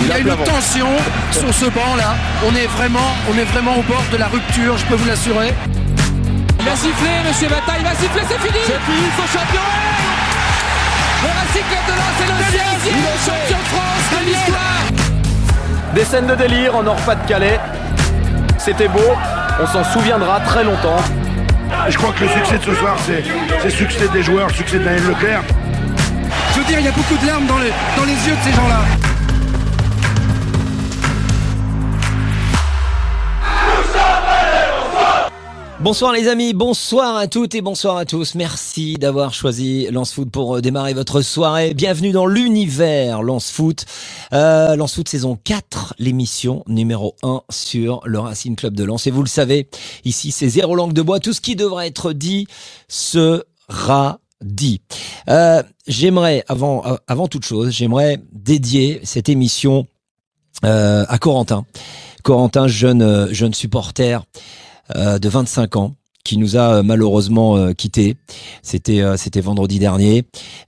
Il y a une tension sur ce banc là. On est vraiment, on est vraiment au bord de la rupture, je peux vous l'assurer. Il va siffler, monsieur Bata, il va siffler, c'est fini C'est fini, son champion Le Racing Club de Lens est le 16e champion de France de l'histoire Des scènes de délire en Nord-Pas-de-Calais. C'était beau, on s'en souviendra très longtemps. Je crois que le succès de ce soir, c'est le succès des joueurs, le succès de Daniel Leclerc. Je veux dire, il y a beaucoup de larmes dans les, dans les yeux de ces gens-là. Bonsoir les amis, bonsoir à toutes et bonsoir à tous. Merci d'avoir choisi Lance Foot pour euh, démarrer votre soirée. Bienvenue dans l'univers Lance Foot. Euh, Lance Foot saison 4, l'émission numéro 1 sur le Racing Club de Lens. Et vous le savez, ici c'est zéro langue de bois. Tout ce qui devrait être dit sera dit. Euh, j'aimerais, avant, euh, avant toute chose, j'aimerais dédier cette émission euh, à Corentin. Corentin, jeune, jeune supporter de 25 ans qui nous a euh, malheureusement euh, quittés. C'était euh, c'était vendredi dernier.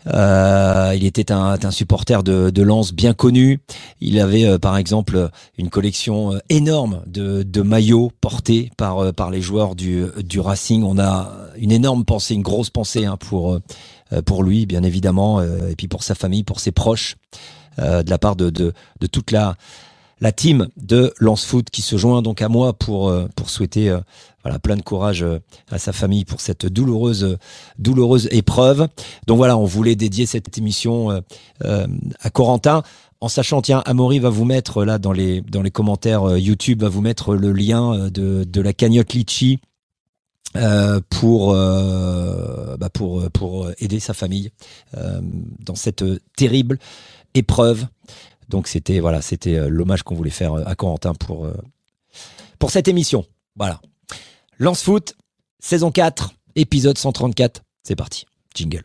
Euh, il était un, un supporter de, de Lens bien connu. Il avait euh, par exemple une collection euh, énorme de, de maillots portés par euh, par les joueurs du, du Racing. On a une énorme pensée, une grosse pensée hein, pour euh, pour lui bien évidemment euh, et puis pour sa famille, pour ses proches euh, de la part de, de, de toute la la team de Lance Foot qui se joint donc à moi pour euh, pour souhaiter euh, voilà plein de courage euh, à sa famille pour cette douloureuse douloureuse épreuve. Donc voilà, on voulait dédier cette émission à Corentin en sachant tiens Amaury va vous mettre là dans les dans les commentaires YouTube va vous mettre le lien de de la cagnotte Litchi pour bah pour pour aider sa famille dans cette terrible épreuve. Donc c'était voilà, c'était euh, l'hommage qu'on voulait faire euh, à Corentin pour euh, pour cette émission. Voilà. Lance Foot, saison 4, épisode 134. C'est parti. Jingle.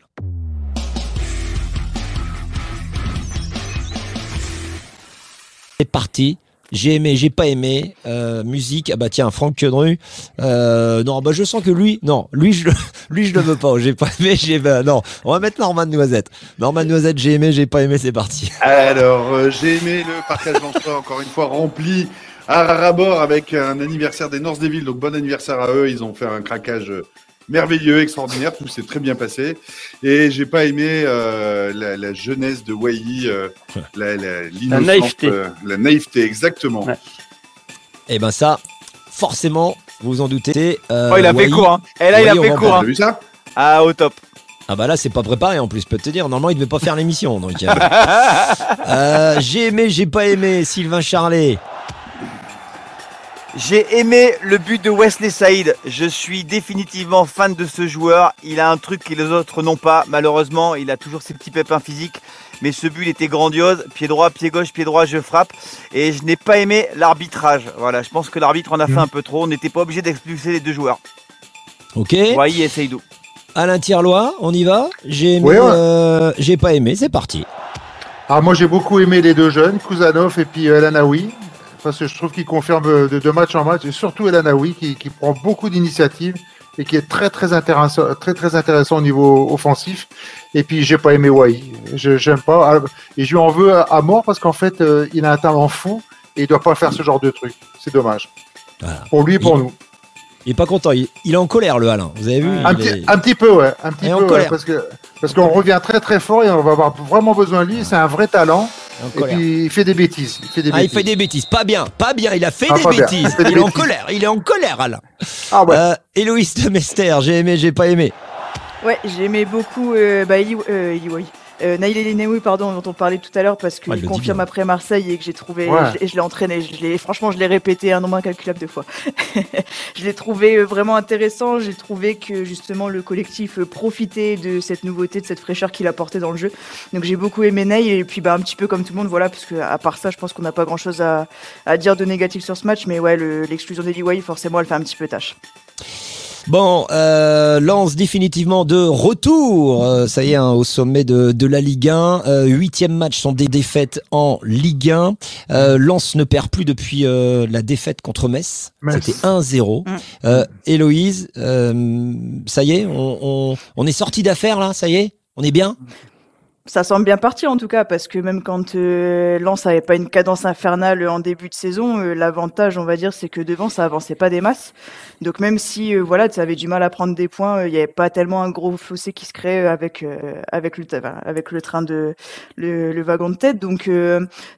C'est parti. J'ai aimé, j'ai pas aimé. Euh, musique, ah bah tiens, Franck Quedru. Euh, non, bah je sens que lui, non, lui je, lui je le veux pas. J'ai pas aimé, j'ai bah, non. On va mettre Norman Noisette. Norman Noisette, j'ai aimé, j'ai pas aimé, c'est parti. Alors, euh, j'ai aimé le parcage d'emploi, encore une fois, rempli à rabord avec un anniversaire des North Devils. Donc, bon anniversaire à eux. Ils ont fait un craquage merveilleux, extraordinaire. Tout s'est très bien passé. Et j'ai pas aimé euh, la, la jeunesse de Wai, euh, la, la, naïveté. euh, la naïveté, exactement. Ouais. Et ben ça, forcément, vous vous en doutez. euh, Oh, il a fait court, hein. Et là, il a fait court, T'as hein. vu ça? Ah, au top. Ah bah là, c'est pas préparé en plus, je peux te dire. Normalement, il devait pas faire l'émission. Donc, j'ai aimé, j'ai pas aimé. Sylvain Charlet. J'ai aimé le but de Wesley Saïd. Je suis définitivement fan de ce joueur. Il a un truc que les autres n'ont pas. Malheureusement, il a toujours ses petits pépins physiques. Mais ce but il était grandiose. Pied droit, pied gauche, pied droit, je frappe. Et je n'ai pas aimé l'arbitrage. Voilà, je pense que l'arbitre en a fait un peu trop. On n'était pas obligé d'expulser les deux joueurs. Ok. Wai et Seydou. Alain Tirlois, on y va. J'ai aimé, ouais. euh, j'ai pas aimé. C'est parti. Alors moi j'ai beaucoup aimé les deux jeunes, Kouzanov et puis euh, El Anaoui, parce que je trouve qu'ils confirment de, de match en match, et surtout El Anaoui qui, qui prend beaucoup d'initiatives et qui est très très intéressant, très très intéressant au niveau offensif. Et puis j'ai pas aimé Wai, je j'aime pas, et je lui en veux à, à mort parce qu'en fait euh, il a un talent fou et il doit pas faire ce genre de truc. C'est dommage Voilà. pour lui et pour Il- nous. Il est pas content. Il, il est en colère, le Alain. Vous avez vu Un il petit, est- un petit peu, ouais, un petit Et en peu, ouais, colère. parce que parce qu'on revient très très fort et on va avoir vraiment besoin de lui. C'est un vrai talent. en Et colère. puis il fait des bêtises. Il fait des Ah, il bêtises. fait des bêtises. Pas bien, pas bien. Il a fait Ah, des bêtises. Il fait des Il est en colère. Il est en colère, Alain. Ah ouais. Euh, Héloïse de Mester, j'ai aimé, j'ai pas aimé. Ouais, j'ai aimé beaucoup euh, bah, Eli, euh, Eli. Euh, Naïl Elinaoui, pardon, dont on parlait tout à l'heure, parce qu'il Ouais, le confirme après Marseille et que j'ai trouvé, Ouais. et je l'ai entraîné, je l'ai, franchement, je l'ai répété un nombre incalculable de fois. je l'ai trouvé euh, vraiment intéressant, j'ai trouvé que justement le collectif euh, profitait de cette nouveauté, de cette fraîcheur qu'il apportait dans le jeu. Donc j'ai beaucoup aimé Naïl, et puis bah, un petit peu comme tout le monde, voilà, parce que à part ça, je pense qu'on n'a pas grand chose à, à dire de négatif sur ce match, mais ouais, le- l'exclusion d'Eli Wai, forcément, elle fait un petit peu tâche. Bon, euh, Lance définitivement de retour. Euh, ça y est, hein, au sommet de, de la Ligue 1. Euh, huitième match sont des défaites en Ligue 1. Euh, Lens ne perd plus depuis euh, la défaite contre Metz. Metz. C'était 1-0. Mm. Euh, Héloïse, euh, ça y est, on, on, on est sorti d'affaire là, ça y est? On est bien? Ça semble bien parti en tout cas, parce que même quand euh, Lens avait pas une cadence infernale en début de saison, euh, l'avantage, on va dire, c'est que devant ça avançait pas des masses. Donc même si euh, voilà, tu avais du mal à prendre des points, il n'y avait pas tellement un gros fossé qui se crée avec avec le avec le train de le, le wagon de tête. Donc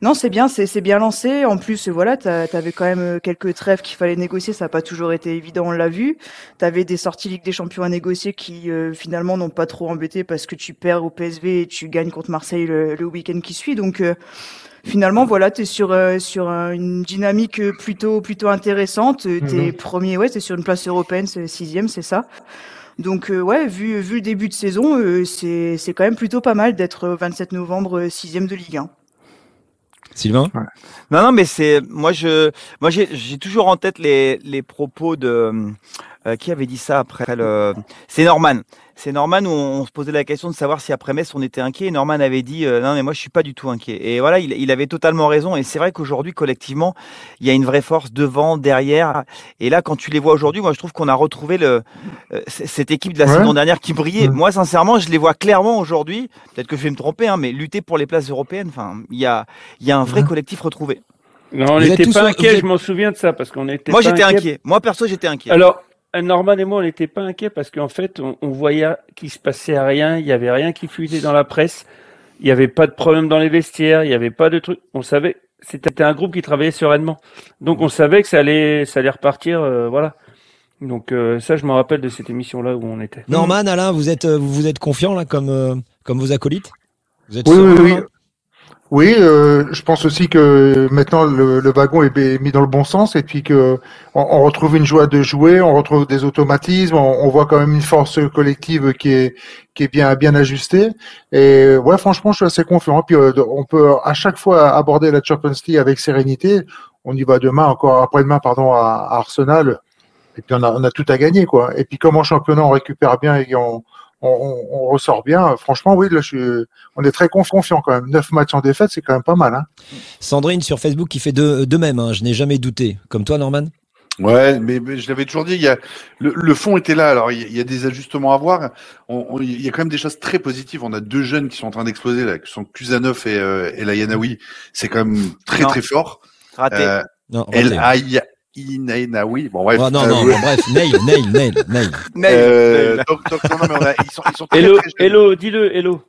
non, c'est bien, c'est bien lancé. En plus, voilà, tu avais quand même quelques trêves qu'il fallait négocier. Ça n'a pas toujours été évident, on l'a vu. Tu avais des sorties Ligue des Champions à négocier qui finalement n'ont pas trop embêté parce que tu perds au PSV et tu gagnes contre Marseille le, le week-end qui suit. Donc euh, finalement, voilà, tu es sur, euh, sur une dynamique plutôt, plutôt intéressante. Tu es premier, ouais, tu es sur une place européenne, c'est sixième, c'est ça. Donc euh, ouais, vu, vu le début de saison, c'est quand même plutôt pas mal d'être 27 novembre sixième de Ligue 1. Sylvain? Non, non, mais c'est moi je moi j'ai toujours en tête les, les propos de qui avait dit ça après le c'est Norman c'est Norman où on, se posait la question de savoir si après Metz on était inquiet. Et Norman avait dit euh, non mais moi je suis pas du tout inquiet. Et voilà, il, avait totalement raison. Et c'est vrai qu'aujourd'hui collectivement, il y a une vraie force devant, derrière. Et là, quand tu les vois aujourd'hui, moi je trouve qu'on a retrouvé le euh, cette équipe de la saison dernière qui brillait. Moi sincèrement, je les vois clairement aujourd'hui. Peut-être que je vais me tromper, hein, mais lutter pour les places européennes. Enfin, il y a il y a un vrai collectif retrouvé. Non, on n'était pas inquiet. Je m'en souviens de ça parce qu'on était. Moi j'étais inquiet. Moi perso j'étais inquiet. Alors Norman et moi, on n'était pas inquiets parce qu'en fait, on, voyait qu'il se passait rien, il y avait rien qui fuitait dans la presse, il n'y avait pas de problème dans les vestiaires, il n'y avait pas de truc. On savait, c'était un groupe qui travaillait sereinement, donc on savait que ça allait, ça allait repartir, euh, voilà. Donc euh, ça, je me rappelle de cette émission-là où on était. Norman, Alain, vous êtes, vous êtes confiant là, comme, comme vos acolytes? Vous êtes oui, oui, oui. Oui, euh, je pense aussi que maintenant le, le, wagon est mis dans le bon sens et puis que on, on, retrouve une joie de jouer, on retrouve des automatismes, on, on, voit quand même une force collective qui est qui est bien bien ajustée. Et ouais, franchement, je suis assez confiant. Puis euh, on peut à chaque fois aborder la Champions League avec sérénité. On y va demain, encore après-demain, pardon, à, à, Arsenal. Et puis on a, on a tout à gagner, quoi. Et puis comme en championnat, on récupère bien et on on, ressort bien. Franchement, oui, là, je on est très confiant quand même. Neuf matchs en défaite, c'est quand même pas mal. Hein. Sandrine sur Facebook qui fait de, de même. Hein. Je n'ai jamais douté. Comme toi, Norman? Ouais, mais, je l'avais toujours dit, il y a, le, fond était là. Alors, il y, a, des ajustements à voir. il y a quand même des choses très positives. On a deux jeunes qui sont en train d'exploser, là, qui sont Kusanov et, euh, et Layanaoui. C'est quand même très, très fort. Raté. Euh, non, oui, Bon, bref. Oh, non, non, non, bref, Nail, Nail, Nail, Nail. Euh, donc, donc, non, non, mais on a, ils sont, ils sont très, hello, très hello, dis-le, hello.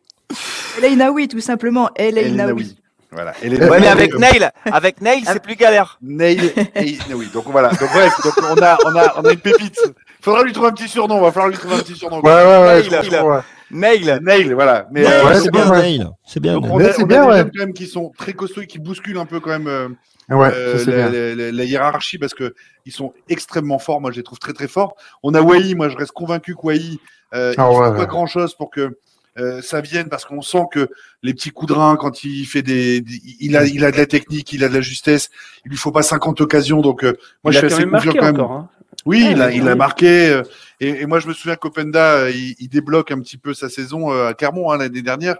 Elainaoui, tout simplement. Elainaoui. Voilà. ouais, mais avec Nail, avec Nail, c'est plus galère. Nail et oui. Donc voilà. Donc bref, donc on a, on a, on a une pépite. Faudra lui trouver un petit surnom. Va falloir lui trouver un petit surnom. Ouais, ouais, ouais. Nail, ouais. Nail. Nail, voilà. Mais ouais, euh, c'est bien Nail. C'est bien. Donc on a, on a bien, des ouais. quand même qui sont très costauds et qui bousculent un peu quand même. Euh, Ouais, euh, la, la, hiérarchie parce que ils sont extrêmement forts. Moi, je les trouve très très forts. On a Wai. Moi, je reste convaincu que Wai, euh, ah, il ouais, fait pas grand chose pour que euh, ça vienne parce qu'on sent que les petits coups de rein quand il fait des, il a il a de la technique, il a de la justesse. Il lui faut pas 50 occasions. Donc euh, moi, il je suis assez confiant quand même. Encore, hein. Oui, il a, il a marqué. Euh, et, et, moi, je me souviens qu'Openda, il, il, débloque un petit peu sa saison à Clermont hein, l'année dernière.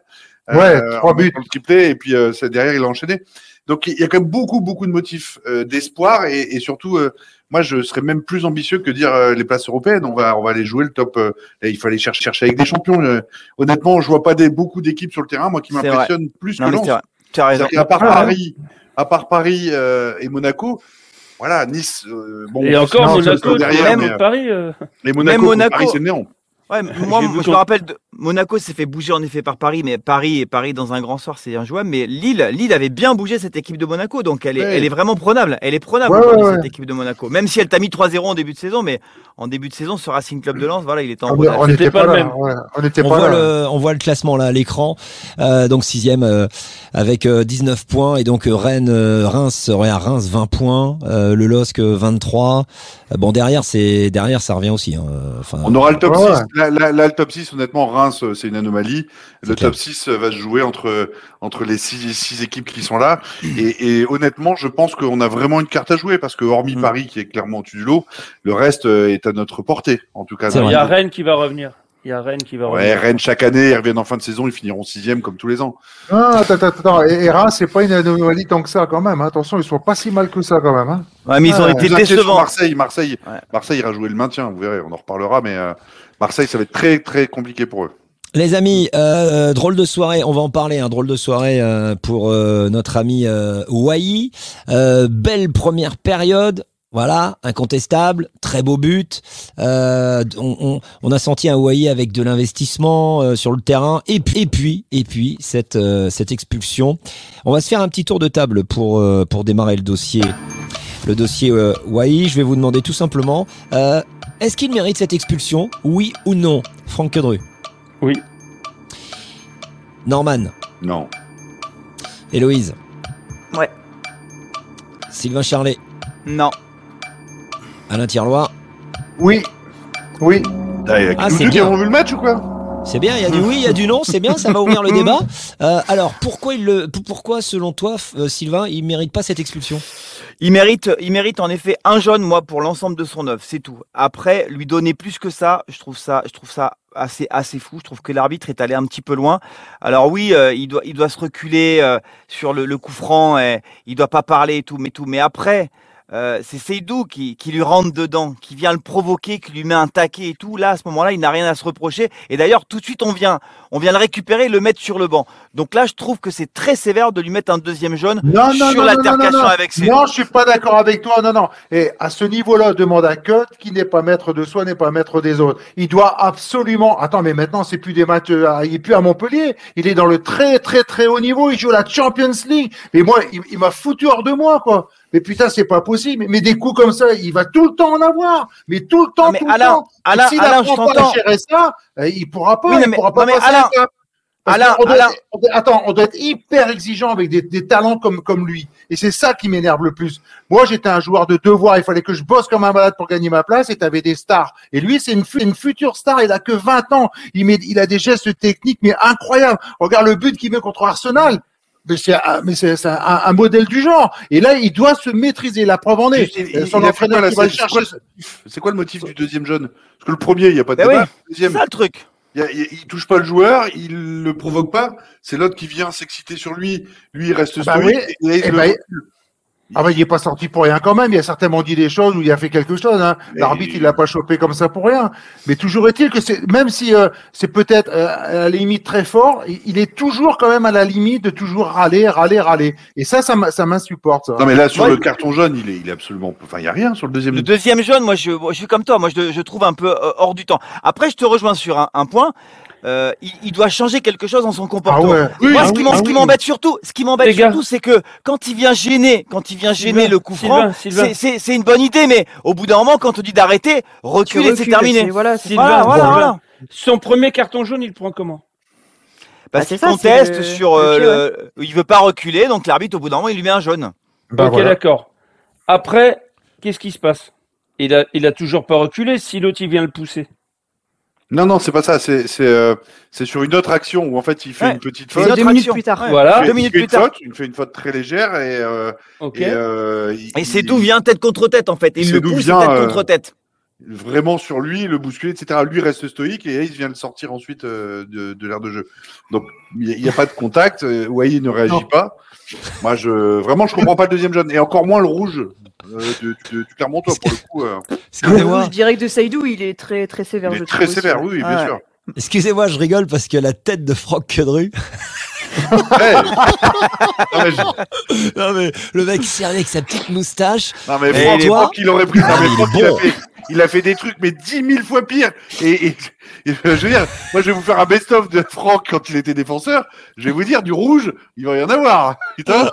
Ouais, trois buts. Le triplé, et puis derrière, il a enchaîné. Donc il y a quand même beaucoup, beaucoup de motifs euh, d'espoir et, et, surtout, euh, moi je serais même plus ambitieux que dire euh, les places européennes. On va, on va aller jouer le top. il faut aller chercher, chercher avec des champions. honnêtement, je vois pas des, beaucoup d'équipes sur le terrain, moi qui m'impressionne plus que Lens. Tu as raison. À part Paris, à part Paris et Monaco. Voilà, Nice. bon, et encore Monaco derrière, mais, Paris. Mais Monaco, même Monaco, Paris, c'est néant. Ouais, moi, je me rappelle, de, Monaco s'est fait bouger en effet par Paris, mais Paris et Paris dans un grand soir, c'est injouable. Mais Lille, Lille avait bien bougé cette équipe de Monaco, donc elle est, elle est vraiment prenable. Elle est prenable cette équipe de Monaco, même si elle t'a mis 3-0 en début de saison, mais en début de saison, ce Racing Club de Lens, voilà, il était en on, on n'était pas, le même. on, était on pas voit le, on voit le classement là à l'écran, euh, donc sixième euh, avec 19 euh, points et donc euh, Rennes, euh, Reims, à Reims 20 points, le LOSC 23. bon derrière, c'est derrière, ça revient aussi. Hein. Enfin, on aura le top 6. Là, là, là, le top 6, honnêtement, Reims, c'est une anomalie. Le top 6 va se jouer entre entre les six, six équipes qui sont là. Et, et honnêtement, je pense qu'on a vraiment une carte à jouer parce que hormis mm. Paris qui est clairement au-dessus du lot, le reste est à notre portée. En tout cas, il y a Rennes qui va revenir. Il y a Rennes qui va revenir. Ouais, Rennes chaque année, ils reviennent en fin de saison, ils finiront sixième comme tous les ans. Ah, attends, attends, attends. Et, Reims, c'est pas une anomalie tant que ça quand même. Hein. Attention, ils sont pas si mal que ça quand même. Hein. Ouais, mais ils ont ah, été décevants. Marseille, Marseille, ouais. Marseille ira jouer le maintien. Vous verrez, on en reparlera, mais euh, Marseille, ça va être très très compliqué pour eux. Les amis, euh, drôle de soirée, on va en parler, un drôle de soirée euh, pour euh, notre ami euh, Wai. Euh, belle première période, voilà, incontestable, très beau but. Euh, on, a senti un Wai avec de l'investissement euh, sur le terrain, et puis, et puis, et puis cette, euh, cette expulsion. On va se faire un petit tour de table pour, euh, pour démarrer le dossier. Le dossier euh, Wai, je vais vous demander tout simplement, euh, est-ce qu'il mérite cette expulsion, oui ou non? Franck Quedru Oui. Norman Non. Héloïse Ouais. Sylvain Charlet Non. Alain Tirloir Oui. Oui. Ah, c'est deux qui bien. avons vu le match ou quoi? C'est bien, il y a du oui, il y a du non, c'est bien, ça va ouvrir le débat. Euh, alors, pourquoi, il le, pourquoi selon toi, euh, Sylvain, il mérite pas cette expulsion? Il mérite, il mérite en effet un jaune, moi, pour l'ensemble de son œuvre, c'est tout. Après, lui donner plus que ça, je trouve ça, je trouve ça assez, assez fou. Je trouve que l'arbitre est allé un petit peu loin. Alors oui, euh, il doit, il doit se reculer euh, sur le, le coup franc. Et il doit pas parler et tout, mais tout. Mais après, euh, c'est Seydou qui, qui lui rentre dedans, qui vient le provoquer, qui lui met un taquet et tout. Là, à ce moment-là, il n'a rien à se reprocher. Et d'ailleurs, tout de suite, on vient, on vient le récupérer et le mettre sur le banc. Donc là, je trouve que c'est très sévère de lui mettre un deuxième jaune Non, non, sur l'altercation avec Seydou. Non, je suis pas d'accord avec toi. Non, non. Et à ce niveau-là, demande à Cut qui n'est pas maître de soi, n'est pas maître des autres. Il doit absolument. Attends, mais maintenant, c'est plus des matchs. euh, Il est plus à Montpellier. Il est dans le très, très, très haut niveau. Il joue la Champions League. Mais moi, il, il m'a foutu hors de moi, quoi. Mais putain, c'est pas possible. Mais des coups comme ça, il va tout le temps en avoir. Mais tout le temps, mais tout Alain, le temps. Alain, s'il Alain, je pas à t'entends. gérer ça, euh, il pourra pas. Oui, non, il mais- pourra pas non, passer Alain, un doit on doit- attends, on doit être hyper exigeant avec des, des talents comme, comme lui. Et c'est ça qui m'énerve le plus. Moi, j'étais un joueur de devoir. Il fallait que je bosse comme un malade pour gagner ma place. Et tu avais des stars. Et lui, c'est une, fu- une future star. Il a que 20 ans. Il, met, il a des gestes techniques, mais incroyables. Regarde le but qu'il met contre Arsenal. Mais c'est un, modèle du genre. Et là, il doit se maîtriser. La preuve en est. Euh, c'est- quoi le- motif? Du deuxième jaune Parce que le premier, il n'y a pas de Ben débat. oui, C'est ça le truc. il, y a- il- il touche pas le joueur, il le provoque pas. C'est l'autre qui vient s'exciter sur lui. Lui, il reste Bah stoïque. oui, et là, il eh le- ben, Ah bah, il est pas sorti pour rien quand même. Il a certainement dit des choses où il a fait quelque chose. Hein. L'arbitre, il l'a pas chopé comme ça pour rien. Mais toujours est-il que c'est, même si euh, c'est peut-être euh, à la limite très fort, il, est toujours quand même à la limite de toujours râler, râler, râler. Et ça, ça, ça m'insupporte. Ça. Non, mais là, sur Ouais. le carton jaune, il est, il est absolument. Enfin, il n'y a rien sur le deuxième. Le deuxième jaune, moi, je, je suis comme toi. Moi, je, je trouve un peu euh, hors du temps. Après, je te rejoins sur un, un point. Euh, il, il doit changer quelque chose dans son Ah comportement. ouais. Moi, Ah ce qui oui, m'en- ce qui oui. m'embête surtout, ce qui m'embête Les gars. surtout, c'est que quand il vient gêner, quand il vient gêner Sylvain, le coup franc, c'est- une bonne idée, mais au bout d'un moment, quand on dit d'arrêter, recule et c'est terminé. Voilà, c'est Sylvain, Voilà, voilà, Sylvain. voilà. Son premier carton jaune, il le prend comment? Parce Bah, c'est qu'il ça, conteste le- sur euh, le le, il veut pas reculer, donc l'arbitre au bout d'un moment, il lui met un jaune. Bah, ok, voilà. d'accord. Après, qu'est-ce qui se passe? Il a, il a toujours pas reculé si l'autre il vient le pousser. Non, non, c'est pas ça. C'est c'est euh, c'est sur une autre action où en fait il fait Ouais. une petite faute. une deux autre minutes action. plus tard. Ouais. Voilà. Il fait- Deux il minutes fait plus tard. faute, il fait une faute très légère et, euh, Ok. et euh, Et c'est d'où vient tête contre tête en fait? Et il C'est le d'où pousse vient, tête euh, contre tête. vraiment sur lui, le bousculer, etc. Lui reste stoïque et Hayes vient le sortir ensuite euh, de, de l'aire de jeu. Donc il n'y a, pas de contact. Wai ne réagit Non. pas. Moi, je vraiment, je comprends pas le deuxième jaune et encore moins le rouge euh, de- du Clermontois pour le coup. euh, Excusez-moi, Je dirais que de Saïdou, il est très très sévère. il je est très sévère, aussi, oui, bien Ouais. sûr. excusez-moi, je rigole parce que la tête de Franck Quedru. Ouais. non, mais, je- non mais le mec servi avec sa petite moustache. non, mais Franck, il est Franck, il aurait pris. Non, Ah, mais il Franck, il, a fait, il a fait des trucs, mais dix mille fois pire. Et, et- et je veux dire, moi, je vais vous faire un best-of de Franck quand il était défenseur. Je vais vous dire, du rouge, il va y en avoir. Putain.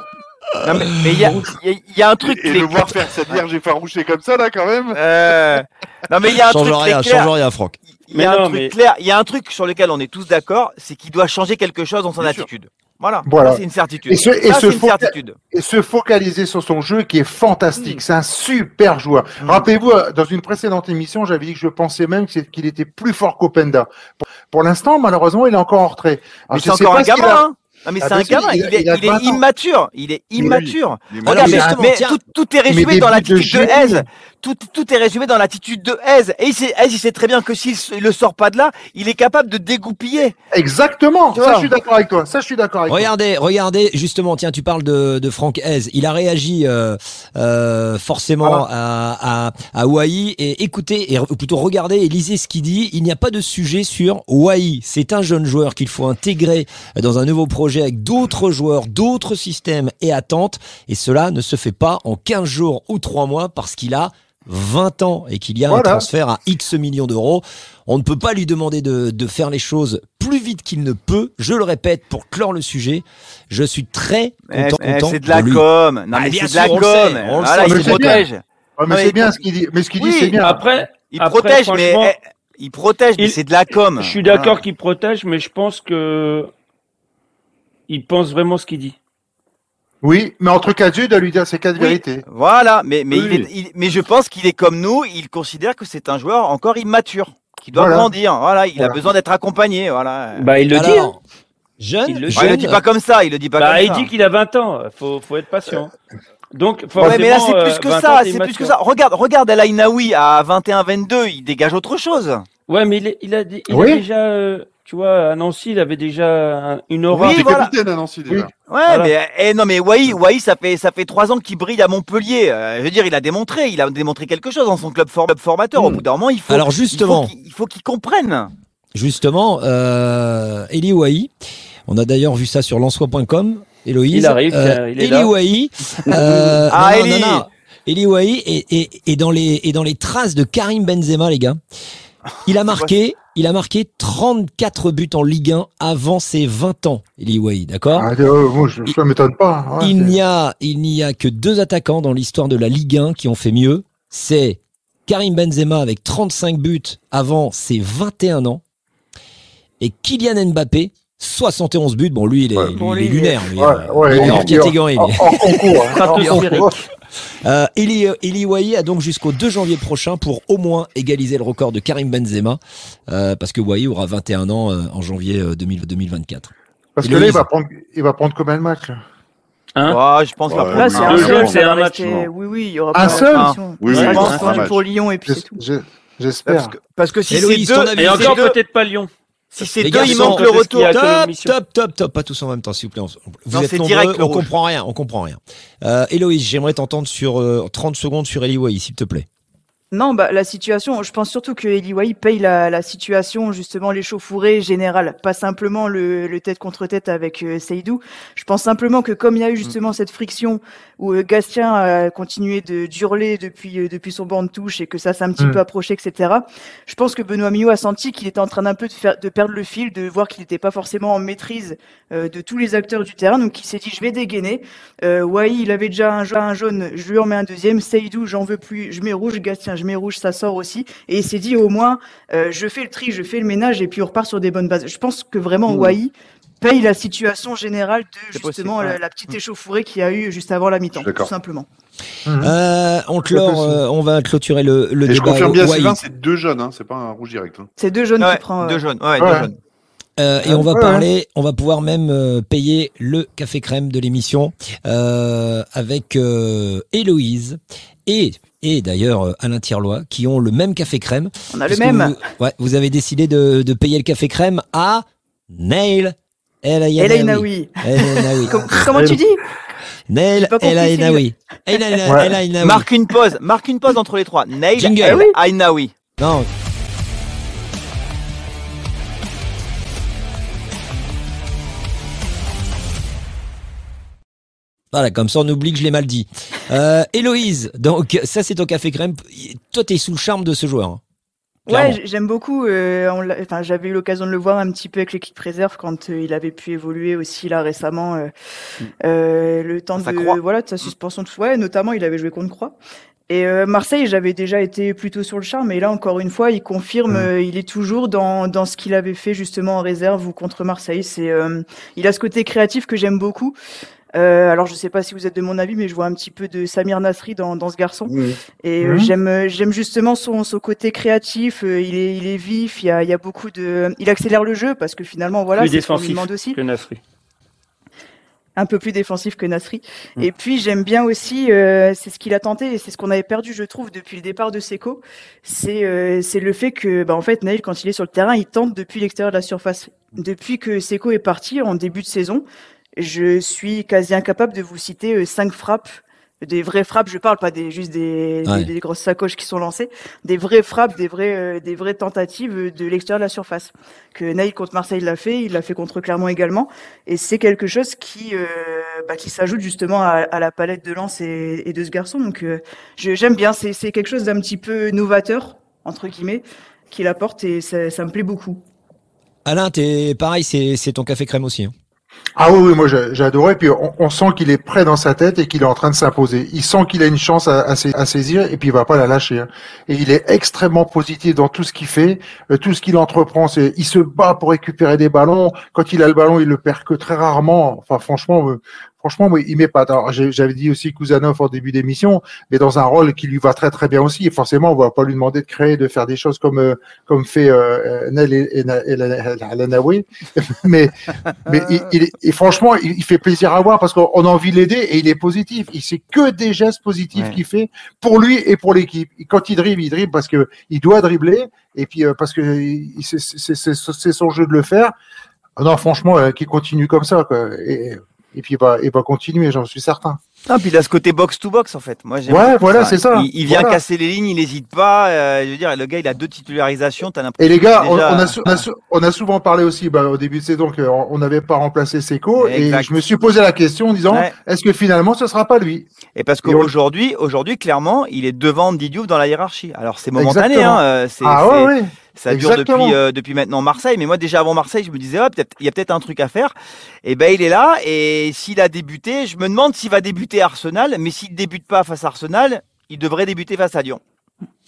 Non, mais mais il y a, y a- y a un truc. Et, le voir faire sa vierge effarouchée comme ça, là, quand même. Euh, Non mais il y a un Change truc rien, clair. change rien, Franck. Il y Mais a un non, truc mais- clair. Il y a un truc sur lequel on est tous d'accord, c'est qu'il doit changer quelque chose dans son Bien sûr. attitude. Voilà. Voilà. Ça, c'est une certitude. Et ce- et Ça, c'est une certitude. et se focaliser sur son jeu qui est fantastique. C'est un super joueur. Mm. Rappelez-vous, euh, dans une précédente émission, j'avais dit que je pensais même qu'il était plus fort qu'Openda. Pour, pour l'instant, malheureusement, il est encore en retrait. Alors, Mais je c'est encore un gamin. Non mais c'est un gamin, il est, il a il est 20 ans. immature, il est Oui, immature. il est Regarde, mais, mais tout, tout est Mais résumé dans buts de l'attitude de, génie. Tout, tout est résumé dans l'attitude de Hez. Et il sait, Hez, il sait très bien que s'il le sort pas de là, il est capable de dégoupiller. Exactement. Ça, je suis d'accord avec toi. Ça, je suis d'accord avec toi. Regardez, regardez, justement, tiens, tu parles de, de Franck Hez. Il a réagi euh, euh, forcément à, à, à Wai. Et écoutez, et, ou plutôt regardez et lisez ce qu'il dit. Il n'y a pas de sujet sur Wai. C'est un jeune joueur qu'il faut intégrer dans un nouveau projet avec d'autres joueurs, d'autres systèmes et attentes. Et cela ne se fait pas en 15 jours ou 3 mois parce qu'il a 20 ans et qu'il y a un transfert à X millions d'euros. On ne peut pas lui demander de, de faire les choses plus vite qu'il ne peut. Je le répète pour clore le sujet. Je suis très Eh, content, eh, content c'est de la com. Non Ah, mais c'est de la sûr, on le com. sait, on le Voilà, sait, il mais c'est protège. Ouais, mais c'est bien ce qu'il dit. Mais ce qu'il Oui, dit, c'est bien. Après, Il Après, protège, mais eh, il protège, mais c'est de la com. je suis d'accord Voilà. qu'il protège, mais je pense que il pense vraiment ce qu'il dit. Oui, mais entre quatre yeux, il doit lui dire ses quatre Oui. vérités. Voilà, mais, mais, Oui. il est- il- mais je pense qu'il est comme nous, il considère que c'est un joueur encore immature, qui doit Voilà. grandir. Voilà, il a besoin d'être accompagné. Voilà. Bah, il le dit. hein. Jeune, Il le Ouais, jeune, il le dit pas comme ça, il le dit pas Bah, comme il ça. dit qu'il a 20 ans. Faut, faut être patient. Donc, Ouais, forcément, mais là c'est euh, plus que 20 ça, c'est plus que ça. Regarde, regarde El Ainaoui à 21-22, il dégage autre chose. Ouais, mais il, est- il a, il Oui. a déjà, euh, tu vois, à Nancy, il avait déjà un- une aura. Oui, T'es voilà. capitaine à Nancy déjà. Oui. Ouais, Voilà. mais eh, non, mais Wai, Wai, ça fait ça fait trois ans qu'il brille à Montpellier. Euh, je veux dire, il a démontré, il a démontré quelque chose dans son club, for- club formateur. Au bout d'un moment, il faut. Alors, il faut justement. qu'il- il faut qu'il comprenne. justement, euh, Eli Wahi. On a d'ailleurs vu ça sur lançois.com. Héloïse. Il arrive, Euh, il est Eli là. Euh, Ah, non, non, Eli. non, non. Eli Wahi est, est- est dans les, est dans les traces de Karim Benzema, les gars. Il a marqué, il a marqué 34 buts en Ligue 1 avant ses 20 ans, Eli Wahi, d'accord Ah, euh, moi, je, ça m'étonne pas. hein. Ouais, il n'y a, il n'y a que deux attaquants dans l'histoire de la Ligue 1 qui ont fait mieux. C'est Karim Benzema avec 35 buts avant ses 21 ans et Kylian Mbappé 71 buts. Bon, lui, il est, Ouais. lui, Bon, il est lunaire. lui, Ouais, euh, ouais, il est hors il- catégorie. concours. Euh, Eli, Eli Wahi a donc jusqu'au 2 janvier prochain pour au moins égaliser le record de Karim Benzema, euh, parce que Wahi aura 21 ans euh, en janvier euh, 2000 2024. Parce Et que là, il va prendre, il va prendre combien de matchs Hein je pense Ouais, première. Là, c'est un seul, c'est un match, Oui, oui, il y aura Un pas seul? de sanction. Oui, oui, un un pour Lyon et puis c'est tout. j'es- J'espère. Parce que, parce que si c'est deux, avis Et encore peut-être pas Lyon. Si c'est deux, il manque le retour. Top, top, top, top, pas tous en même temps, s'il vous plaît. Vous Non, êtes nombreux, direct, on rouge. comprend rien, on comprend rien. Euh, Héloïse, j'aimerais t'entendre sur euh, 30 secondes sur Eli Wahi, s'il te plaît. Non, bah, la situation, je pense surtout que Eli Wahi paye la, la situation, justement, l'échauffourée générale, pas simplement le, le tête contre tête avec euh, Seydou. Je pense simplement que comme il y a eu justement cette friction où euh, Gastien a continué de d'hurler depuis, euh, depuis son banc de touche et que ça s'est un petit Mm. peu approché, etc. Je pense que Benoît Millot a senti qu'il était en train d'un peu de, faire, de perdre le fil, de voir qu'il n'était pas forcément en maîtrise euh, de tous les acteurs du terrain. Donc il s'est dit, je vais dégainer. Euh, Wahi, il avait déjà un jaune, je lui en mets un deuxième. Seydou, j'en veux plus, je mets rouge. Gastien, je mets rouge, ça sort aussi. Et il s'est dit, au moins, euh, je fais le tri, je fais le ménage et puis on repart sur des bonnes bases. Je pense que vraiment, Mmh. Wahi paye la situation générale de justement possible, la, ouais. la petite échauffourée qu'il y a eu juste avant la mi-temps, Je tout simplement. Mhm. Euh, on, clore, euh, on va clôturer le, le Et je débat. confirme bien. Sylvain, c'est deux jeunes, hein, c'est pas un rouge direct. hein. C'est deux jeunes Ouais, qui prend. deux jaunes. Ouais, Ouais. deux jaunes. Euh, et on va parler, on va pouvoir même euh, payer le café crème de l'émission euh, avec euh, Héloïse et et d'ailleurs euh, Alain Tirlois qui ont le même café crème. On a le même. Vous, ouais, vous avez décidé de, de payer le café crème à Nail El Ainaoui. Comment tu dis? Nail El Ainaoui. Marque une pause, marque une pause entre les trois. Nail Jingle. El Ah. Ainaoui. Non. Voilà, comme ça on oublie que je l'ai mal dit. Euh, Héloïse, donc ça c'est ton café crème. Toi t'es sous le charme de ce joueur. hein. Ouais, j'aime beaucoup. euh, enfin, j'avais eu l'occasion de le voir un petit peu avec l'équipe réserve quand euh, il avait pu évoluer aussi là récemment. euh, euh, le temps Ça de croit. voilà de sa suspension de ouais, notamment il avait joué contre Croix. Et euh, Marseille, j'avais déjà été plutôt sur le charme, et là encore une fois, il confirme, Mm. euh, il est toujours dans, dans ce qu'il avait fait justement en réserve ou contre Marseille. C'est, euh, il a ce côté créatif que j'aime beaucoup. Euh, alors je sais pas si vous êtes de mon avis, mais je vois un petit peu de Samir Nasri dans, dans ce garçon. Et euh, Mhm. j'aime euh, j'aime justement son, son côté créatif. euh, il est il est vif. Il y a il y a beaucoup de il accélère le jeu parce que finalement voilà Plus ce défensif demande aussi. que Nasri. un peu plus défensif que Nasri. Mm. Et puis j'aime bien aussi, euh, c'est ce qu'il a tenté et c'est ce qu'on avait perdu, je trouve, depuis le départ de Seco. C'est euh, c'est le fait que, bah, en fait, Naïl, quand il est sur le terrain, il tente depuis l'extérieur de la surface. Depuis que Seco est parti en début de saison, je suis quasi incapable de vous citer euh, cinq frappes. Des vraies frappes, je parle pas des juste des, Ouais. des, des grosses sacoches qui sont lancées, des vraies frappes, des vraies euh, des vraies tentatives de l'extérieur de la surface. Que Naïl contre Marseille l'a fait, il l'a fait contre Clermont également, et c'est quelque chose qui euh, bah, qui s'ajoute justement à, à la palette de lance et, et de ce garçon. Donc euh, j'aime bien, c'est c'est quelque chose d'un petit peu novateur entre guillemets qu'il apporte et ça, ça me plaît beaucoup. Alain, t'es pareil, c'est c'est ton café crème aussi. hein. Ah oui, oui, moi j'ai adoré. Puis on, sent qu'il est prêt dans sa tête et qu'il est en train de s'imposer. Il sent qu'il a une chance à saisir et puis il va pas la lâcher. hein. Et il est extrêmement positif dans tout ce qu'il fait, euh, tout ce qu'il entreprend. C'est, il se bat pour récupérer des ballons. Quand il a le ballon, il le perd que très rarement. Enfin, franchement, euh, franchement, il met pas. J'avais dit aussi Kuzanov en début d'émission, mais dans un rôle qui lui va très très bien aussi. Et forcément, on va pas lui demander de créer, de faire des choses comme euh, comme fait euh, Nel et, mais mais il, il est- et franchement, il, fait plaisir à voir parce qu'on on a envie de l'aider et il est positif. Il sait que des gestes positifs Ouais. qu'il fait pour lui et pour l'équipe. Quand il dribble, il dribble parce que il doit dribbler et puis euh, parce que c'est- c'est c'est- c'est son jeu de le faire. Non, franchement, euh, qu'il continue comme ça. Quoi. Et, et puis il va, il va continuer, j'en suis certain. Ah, puis il a ce côté box to box en fait. Moi, Ouais, voilà, c'est ça. Il, il vient Voilà. casser les lignes, il n'hésite pas. euh, je veux dire, le gars, il a deux titularisations. T'as Et l'impression. les gars, on, déjà- on a, on, a on a souvent parlé aussi bah, au début de saison qu'on n'avait pas remplacé Seco et je me suis posé la question en disant Ouais. est-ce que finalement ce sera pas lui? Et parce on- qu'aujourd'hui, aujourd'hui, clairement, il est devant Didiouf dans la hiérarchie. Alors c'est momentané, hein. euh, Ah ouais, ouais. Ça dure depuis, euh, depuis maintenant Marseille. Mais moi, déjà avant Marseille, je me disais, peut-être, il y a peut-être un truc à faire. Et ben, il est là. Et s'il a débuté, je me demande s'il va débuter à Arsenal. Mais s'il débute pas face à Arsenal, il devrait débuter face à Lyon.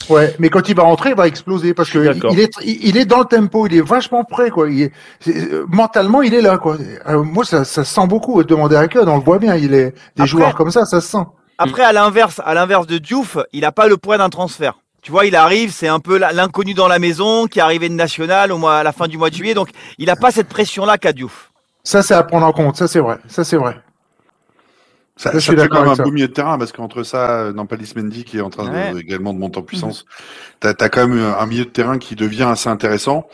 Ouais, mais quand il va rentrer, il va exploser parce que il est, il est dans le tempo, il est vachement prêt, quoi. Il est, euh, mentalement, il est là, quoi. Euh, moi, ça, ça se sent beaucoup. Demander à Ked, on le voit bien. Il est des Après- joueurs comme ça, ça se sent. Après, à l'inverse, à l'inverse de Diouf, il n'a pas le poids d'un transfert. Tu vois, il arrive, c'est un peu l'inconnu dans la maison, qui est arrivé de national au mois, à la fin du mois de juillet. Donc, il n'a pas cette pression-là qu'a Diouf. Ça, c'est à prendre en compte. Ça, c'est vrai. Ça, c'est vrai. Ça, Je ça suis fait d'accord quand même un ça. beau milieu de terrain parce qu'entre ça, euh, Nampalis Mendy qui est en train Ouais. Mhm. également de monter en puissance, t'as as quand même un milieu de terrain qui devient assez intéressant.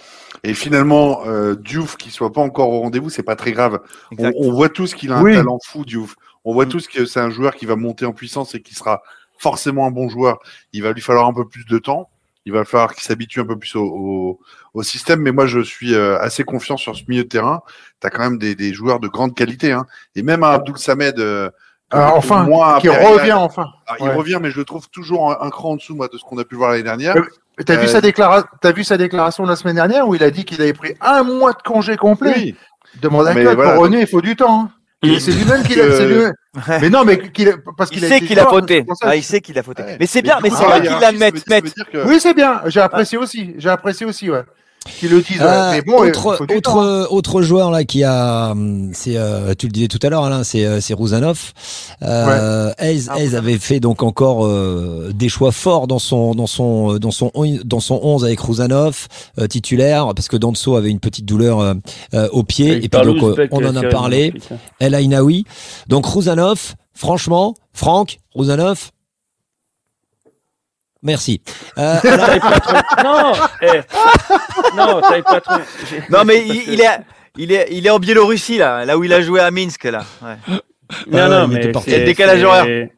Et finalement, euh, Diouf qui soit pas encore au rendez-vous, c'est pas très grave. On, voit tous qu'il a un Oui. talent fou, Diouf. On voit Mm. tous que c'est un joueur qui va monter en puissance et qui sera forcément un bon joueur. Il va lui falloir un peu plus de temps. Il va falloir qu'il s'habitue un peu plus au, au, au système. Mais moi, je suis euh, assez confiant sur ce milieu de terrain. Tu as quand même des, des joueurs de grande qualité. Hein. Et même un Abdoul Samed, euh, Ah, enfin, qui revient enfin. Alors, Ouais. Il revient, mais je le trouve toujours un, un cran en dessous moi, de ce qu'on a pu voir l'année dernière. Euh, T'as vu sa déclaration T'as vu sa déclaration la semaine dernière où il a dit qu'il avait pris un mois de congé complet? Oui, Demande à voilà, pour revenir, il faut du temps. hein. C'est lui-même qui l'a. Euh, lui-même. Mais non, mais parce Il qu'il sait qu'il a fauté. Ah, il sait qu'il a fauté. Mais c'est bien, mais c'est ah, bien qu'il l'admette. Oui, c'est bien. J'ai apprécié aussi. J'ai apprécié aussi, ouais. Qu'ils le disent. ouais. Euh, mais bon, il autre, faut du temps. autre, autre joueur là qui a, hum, c'est, euh, tu le disais tout à l'heure, Alain, c'est, euh, c'est Rouzanov. Euh, Hayes, Ah, Hayes avait fait donc encore euh, des choix forts dans son, dans son, dans son, on- dans son 11 avec Rouzanov euh, titulaire parce que Danso avait une petite douleur euh, euh, au pied et, puis donc euh, on en a parlé. Hein. El Ainaoui. Donc Rouzanov, franchement, Franck, Rouzanov. Merci. Euh, alors, Non, eh. non, trop. Non, mais il, est, il est, il est en Biélorussie là, là où il a joué à Minsk là. Ouais. Non, Ah, non, il mais était parti. c'est- Il y a le décalage c'est- horaire.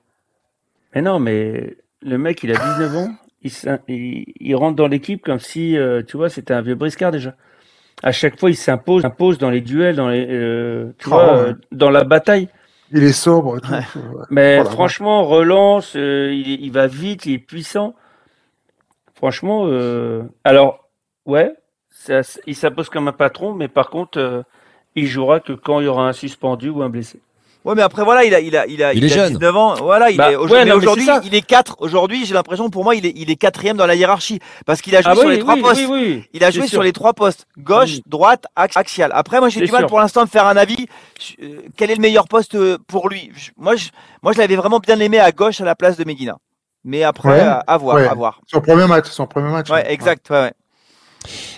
Mais non, mais le mec, il a 19 ans. Il, il, il rentre dans l'équipe comme si, euh, tu vois, c'était un vieux briscard déjà. À chaque fois, il s'impose, s'impose dans les duels, dans les, euh, tu Oh, vois, ouais. euh, dans la bataille. Il est sobre. et tout. Ouais. Mais franchement, relance, euh, il, il va vite, il est puissant. Franchement, euh, alors, ouais, ça- il s'impose comme un patron, mais par contre, euh, il jouera que quand il y aura un suspendu ou un blessé. Ouais, mais après voilà, il a, il a, il a, Il est a jeune. 19 ans. Voilà, il Bah, est ouais, aujourd'hui, il est 4 Aujourd'hui, j'ai l'impression, pour moi, il est, il est quatrième dans la hiérarchie parce qu'il a joué Ah sur oui, les trois oui, postes. oui, oui. Il a joué sûr. sur les trois postes gauche, Oui. droite, axe, axial. Après, moi, j'ai du mal sûr. pour l'instant de faire un avis. Euh, quel est le meilleur poste euh, pour lui Je- Moi, je, moi, je l'avais vraiment bien aimé à gauche à la place de Medina. Mais après, Ouais, à, à voir, ouais. à voir. Son premier match. Son premier match. Ouais, exact. Ouais, ouais.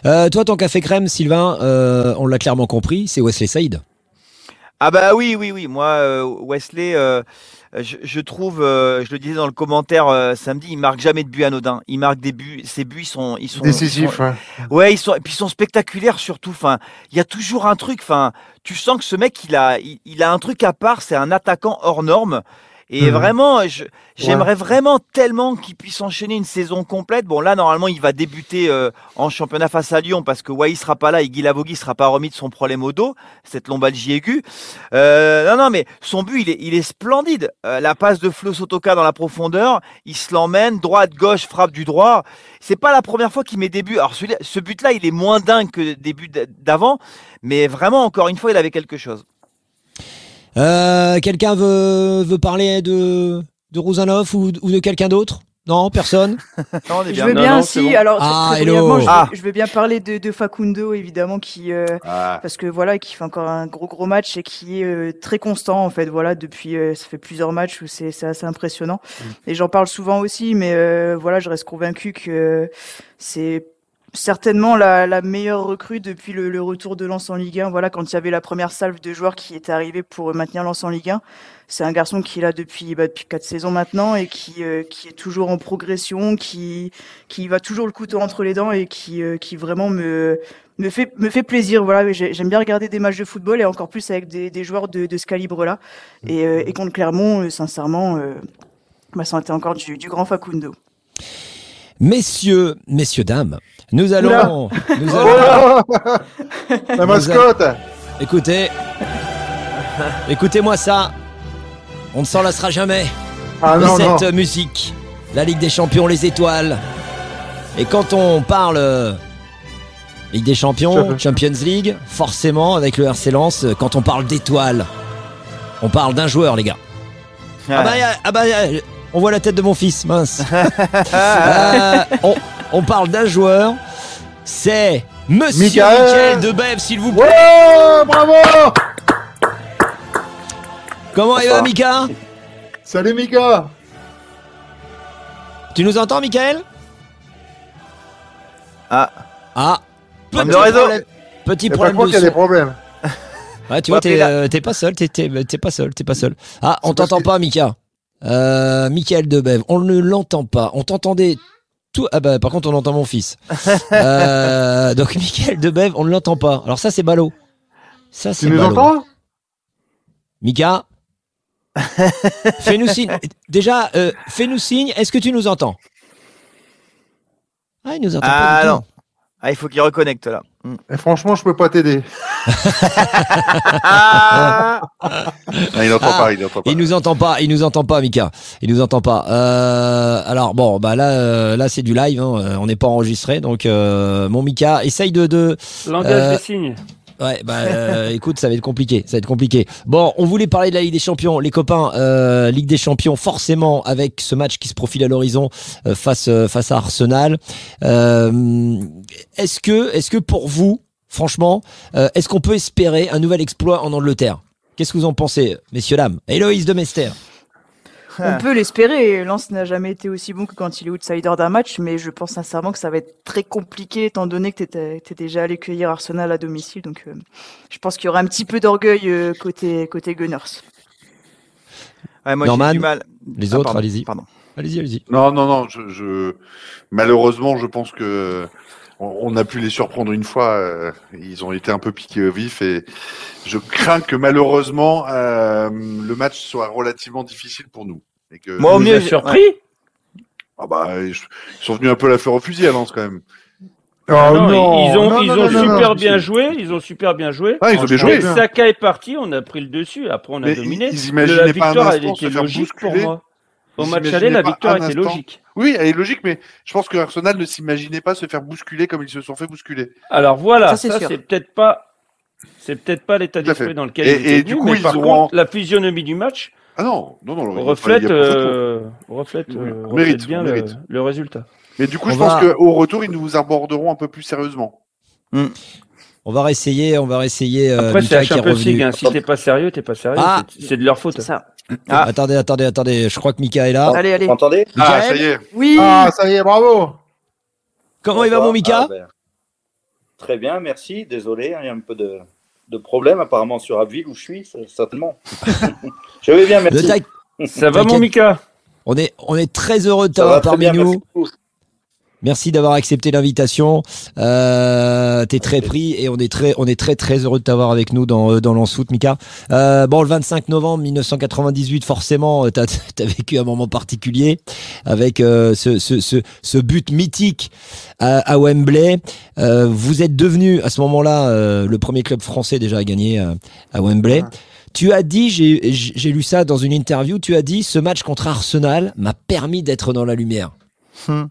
euh, toi, ton café crème, Sylvain, euh, on l'a clairement compris, c'est Wesley Saïd. Ah bah oui, oui, oui. Moi, euh, Wesley, euh, je, je trouve, euh, je le disais dans le commentaire euh, samedi, il marque jamais de but anodin. Il marque des buts. Ses buts, ils sont, ils sont Décisif, ils sont- ouais. Ouais, ils sont, et puis ils sont spectaculaires surtout. Enfin, il y a toujours un truc. Enfin, tu sens que ce mec, il a, il, il a un truc à part. C'est un attaquant hors norme. Et Mhm. vraiment, j'aimerais vraiment tellement qu'il puisse enchaîner une saison complète. Bon, là, normalement, il va débuter euh, en championnat face à Lyon parce que Wai sera pas là et Guy Lavogui sera pas remis de son problème au dos, cette lombalgie aiguë. Euh, non, non, mais son but, il est, il est splendide. Euh, la passe de Flo Sotoka dans la profondeur, il se l'emmène, droite, gauche, frappe du droit. C'est pas la première fois qu'il met des buts. Alors, ce but-là, il est moins dingue que des buts d'avant, mais vraiment, encore une fois, il avait quelque chose. Euh, quelqu'un veut, veut parler de, de ou, ou de quelqu'un d'autre? Non, personne? Non, on est Je veux bien, non, si. bon. Alors, Ah, très hello. brièvement, je, veux- Ah. je veux bien parler de, de Facundo, évidemment, qui, euh, Ah. parce que voilà, qui fait encore un gros gros match et qui est euh, très constant en fait. Voilà, depuis euh, ça fait plusieurs matchs où c'est c'est assez impressionnant. Et j'en parle souvent aussi, mais euh, voilà, je reste convaincu que c'est certainement la, la meilleure recrue depuis le, le retour de Lens en Ligue 1. Voilà, quand il y avait la première salve de joueurs qui était arrivée pour maintenir Lens en Ligue 1. C'est un garçon qui est là depuis bah, depuis quatre saisons maintenant et qui euh, qui est toujours en progression, qui qui va toujours le couteau entre les dents et qui euh, qui vraiment me me fait me fait plaisir voilà j'ai- j'aime bien regarder des matchs de football et encore plus avec des, des joueurs de, de ce calibre là et, euh, et contre Clermont euh, sincèrement euh, bah, ça a été encore du, du grand Facundo Messieurs, messieurs, dames, nous allons. Nous allons Oh La mascotte écoutez, écoutez-moi ça. On ne s'en lassera jamais Ah de non, non. cette musique. La Ligue des Champions, les étoiles. Et quand on parle euh, Ligue des Champions, Champions. League, forcément avec le RC Lens, euh, quand on parle d'étoiles, on parle d'un joueur, les gars. Ah bah, a- ah bah, on voit la tête de mon fils, mince. Euh, on, on parle d'un joueur, c'est Monsieur Michael. Michael Debev, s'il vous plaît. Ouais, bravo Comment il va, Mika? Salut Mika Tu nous entends, Michael? Ah. Ah, petit de réseau. problème, petit pas problème quoi de qu'il y a des problèmes. Ouais, tu vois, t'es euh, t'es pas seul, t'es pas seul, t'es pas seul. Ah, on t'entend pas, Mika. Euh, Michael Debev, on ne l'entend pas. On t'entendait tout. Ah bah, par contre, on entend mon fils. Euh, donc, Michael Debev, on ne l'entend pas. Alors, ça, c'est ballot. Ça, c'est Tu nous ballot. entends? Mika Fais-nous signe. Déjà, euh, fais-nous signe. Est-ce que tu nous entends? Ah, il nous entend pas Ah du tout. non. Ah, il faut qu'il reconnecte là. Hmm. Et Franchement, je peux pas t'aider. Ah Ah, il n'entend Ah, pas, il n'entend pas. Il nous entend pas, il nous entend pas, Mika. Il nous entend pas. Euh, alors bon, bah là, euh, là c'est du live. hein, euh, on n'est pas enregistré, donc euh, mon Mika, essaye de, de Langage Euh, des signes. Ouais, bah euh, écoute, ça va être compliqué, ça va être compliqué. Bon, on voulait parler de la Ligue des Champions, les copains. Euh, Ligue des Champions, forcément, avec ce match qui se profile à l'horizon euh, face euh, face à Arsenal. Euh, est-ce que est-ce que pour vous, franchement, euh, est-ce qu'on peut espérer un nouvel exploit en Angleterre? Qu'est-ce que vous en pensez, messieurs dames? Héloïse de Mester. on peut l'espérer Lens n'a jamais été aussi bon que quand il est outsider d'un match mais je pense sincèrement que ça va être très compliqué étant donné que tu étais déjà allé cueillir Arsenal à domicile donc euh, je pense qu'il y aura un petit peu d'orgueil euh, côté côté Gunners Ouais, moi, Norman, du mal. Les Ah, autres, pardon, allez-y. Pardon. Allez-y, allez-y. Non, non, non. Je, je- Malheureusement, je pense que on on a pu les surprendre une fois. euh, Ils ont été un peu piqués au vif et je crains que malheureusement euh, le match soit relativement difficile pour nous. Et que, Moi, au mieux, surpris Ah bah, ils sont venus un peu la faire au fusil à Lens quand même. Oh, non, ils ont, non, ils non, ont super non. bien joué. Ils ont super bien joué. Ah, ils ont bien joué. Saka est parti, on a pris le dessus. Après, on a Mais dominé. ils- ils imaginaient la pas un victoire, elle instant se était faire logique pour moi. Au match aller, la victoire un était instant. logique. Oui, elle est logique, mais je pense que Arsenal ne s'imaginait pas se faire bousculer comme ils se sont fait bousculer. Alors voilà, Ça, c'est peut-être pas, c'est peut-être pas l'état d'esprit dans lequel Et- ils étaient et du coup, mais ils par contre, la physionomie du match Ah non, non, non. reflète, euh, reflète, Oui, euh, on mérite, reflète bien le, résultat. Mais du coup, On je pense qu'au retour, ils nous aborderont un peu plus sérieusement. On va réessayer, on va réessayer. Euh, Après, c'est revenu. League. hein. Si t'es pas sérieux, t'es pas sérieux. Ah. c'est- de leur faute. ça Ah. Attendez, attendez, attendez. Je crois que Mika est là. allez allez Vous m'entendez Ah, ça y est. oui Ah, ça y est, bravo Comment il va, mon Mika Ah, ben, Très bien, merci. Désolé, hein, il y a un peu de, de problème apparemment sur Abbeville où je suis, certainement. je vais bien, merci. Ça va, mon. Mika? On est, on est très heureux de t'avoir parmi bien, nous. Merci d'avoir accepté l'invitation. Euh, T'es très pris et on est très, on est très très heureux de t'avoir avec nous dans euh, dans Foot, Mika. Euh, bon, le 25 novembre 1998, forcément, euh, t'as as vécu un moment particulier avec euh, ce, ce, ce, ce but mythique à, à Wembley. Euh, vous êtes devenu à ce moment-là euh, le premier club français déjà à gagner à Wembley. Tu as dit, j'ai j'ai lu ça dans une interview, tu as dit, ce match contre Arsenal m'a permis d'être dans la lumière. Hmm.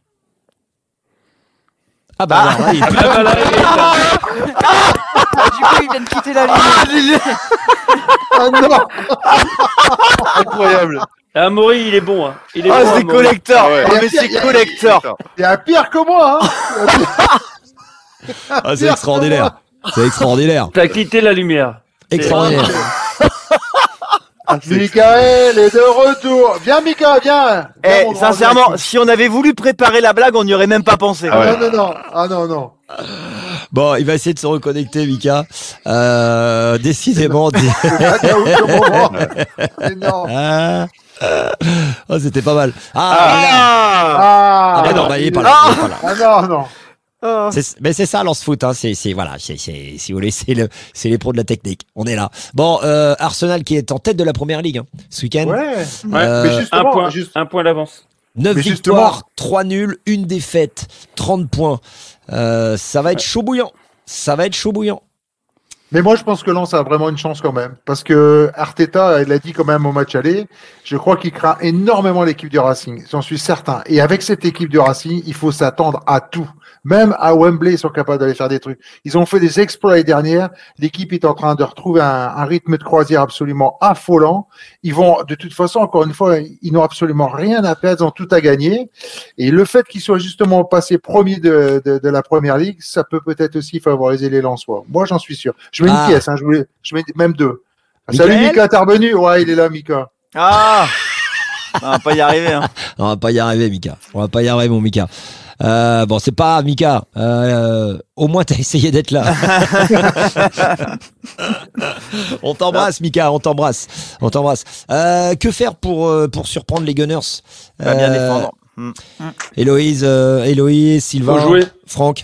Ah bah, alors là, il est plus- Ah, là, il est là. Ah, du coup, il vient de quitter la ligne. Ah non Incroyable. Ah, Maury, il est bon. Hein. Il est Ah, bon, c'est hein, collector Ah ouais. Oh, mais c'est collector Il y a pire que moi, hein Ah, c'est extraordinaire. C'est extraordinaire. T'as quitté la lumière. Extraordinaire. Michael est de retour. Viens, Mika, viens. Eh, Viens, sincèrement, si on avait voulu préparer la blague, on n'y aurait même pas pensé. Ah ouais. Non, non, non. Ah non, non. Bon, il va essayer de se reconnecter, Mika. Euh, décidément. Ah. Ah. Oh, c'était pas mal. Ah, Ah. Ah, Ah, mais non, bah, il est pas là. il est pas là. Ah non, non. C'est- Mais c'est ça, lance foot. Hein. C'est, c'est voilà, c'est, c'est- si vous voulez, c'est le, c'est les pros de la technique. On est là. Bon, euh, Arsenal qui est en tête de la première ligue hein, ce week-end. Ouais. Ouais, Euh, mais un justement, point, juste- un point d'avance. 9 Mais victoires, 3 nuls, une défaite, 30 points. Euh, ça va être chaud bouillant. Ça va être chaud bouillant. Mais moi, je pense que Lens a vraiment une chance quand même. Parce que Arteta, il l'a dit quand même au match aller, je crois qu'il craint énormément l'équipe du Racing. J'en suis certain. Et avec cette équipe du Racing, il faut s'attendre à tout. Même à Wembley, ils sont capables d'aller faire des trucs. Ils ont fait des exploits l'année dernière. L'équipe est en train de retrouver un, rythme de croisière absolument affolant. Ils vont, de toute façon, encore une fois, ils n'ont absolument rien à perdre, ils ont tout à gagner. Et le fait qu'ils soient justement passés premiers de, de, la première ligue, ça peut peut-être aussi favoriser les Lensois. Moi, j'en suis sûr. Mets Ah. une pièce, hein, je, voulais, je mets même deux. Ah, Michael Salut Mika, t'es revenu? Ouais, il est là, Mika. Ah On va pas y arriver. Hein. On va pas y arriver, Mika. On va pas y arriver, mon Mika. Euh, bon, c'est pas Mika. Euh, au moins, t'as essayé d'être là. on t'embrasse, Mika. On t'embrasse. On t'embrasse. Euh, que faire pour pour surprendre les Gunners? Pas bien défendre. Hmm. Héloïse, euh, Héloïse, Sylvain. Franck.